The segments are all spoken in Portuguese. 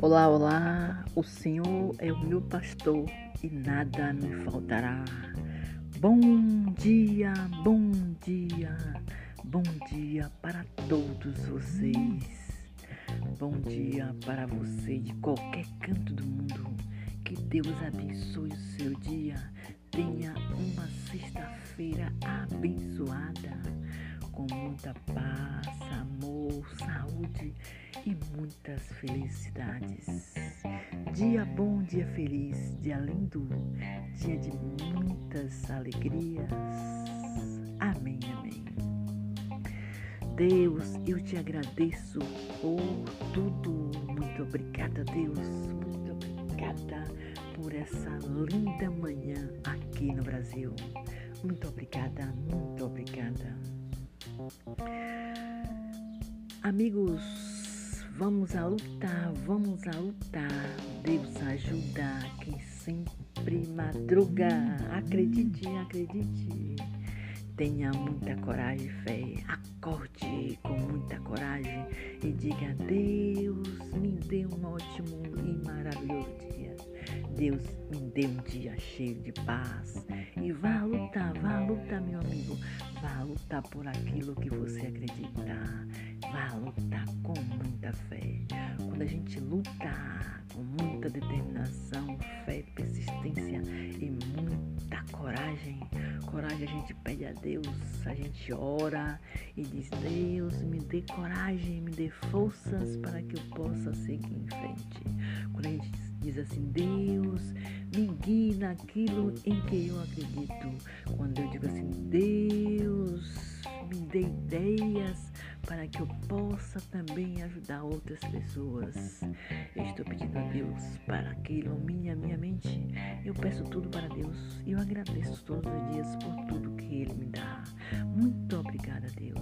Olá, olá, o Senhor é o meu pastor e nada me faltará. Bom dia, bom dia, bom dia para todos vocês. Bom dia para você de qualquer canto do mundo. Que Deus abençoe o seu dia. Tenha uma sexta-feira abençoada, com muita paz, amor, saúde e muitas felicidades. Dia bom, dia feliz, dia lindo, dia de muitas alegrias. Amém, amém. Deus, eu te agradeço por tudo. Muito obrigada, Deus. Muito obrigada por essa linda manhã aqui no Brasil. Muito obrigada, muito obrigada. Amigos, Vamos a lutar, vamos a lutar. Deus ajuda quem sempre madruga. Acredite, acredite. Tenha muita coragem, fé. Acorde com muita coragem e diga: Deus me dê um ótimo e maravilhoso dia. Deus me dê um dia cheio de paz. E vá lutar, vá lutar, meu amigo. Lutar por aquilo que você acredita. Vá lutar com muita fé. Quando a gente luta com muita determinação, fé, persistência e muita coragem, coragem a gente pede a Deus, a gente ora e diz: Deus, me dê coragem, me dê forças para que eu possa seguir em frente. Quando a gente diz assim: Deus, me guie naquilo em que eu acredito. Quando eu digo assim: Deus, ideias para que eu possa também ajudar outras pessoas. Eu estou pedindo a Deus para que ilumine a minha mente. Eu peço tudo para Deus e eu agradeço todos os dias por tudo que Ele me dá. Muito obrigada, Deus.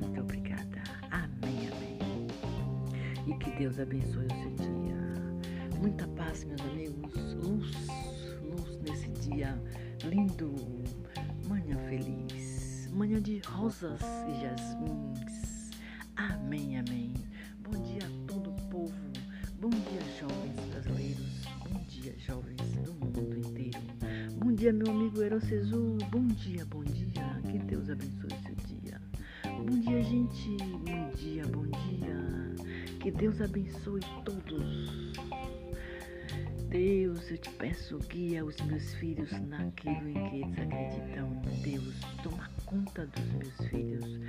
Muito obrigada. Amém, amém. E que Deus abençoe o seu dia. Muita paz, meus amigos. Luz, luz nesse dia lindo. Manhã de rosas e jasmins. Amém, amém. Bom dia a todo o povo. Bom dia, jovens brasileiros. Bom dia, jovens do mundo inteiro. Bom dia, meu amigo Erocezu. Bom dia, bom dia. Que Deus abençoe seu dia. Bom dia, gente. Bom dia, bom dia. Que Deus abençoe todos. Deus, eu te peço, guia os meus filhos naquilo em que eles acreditam. Deus, toma dos meus filhos.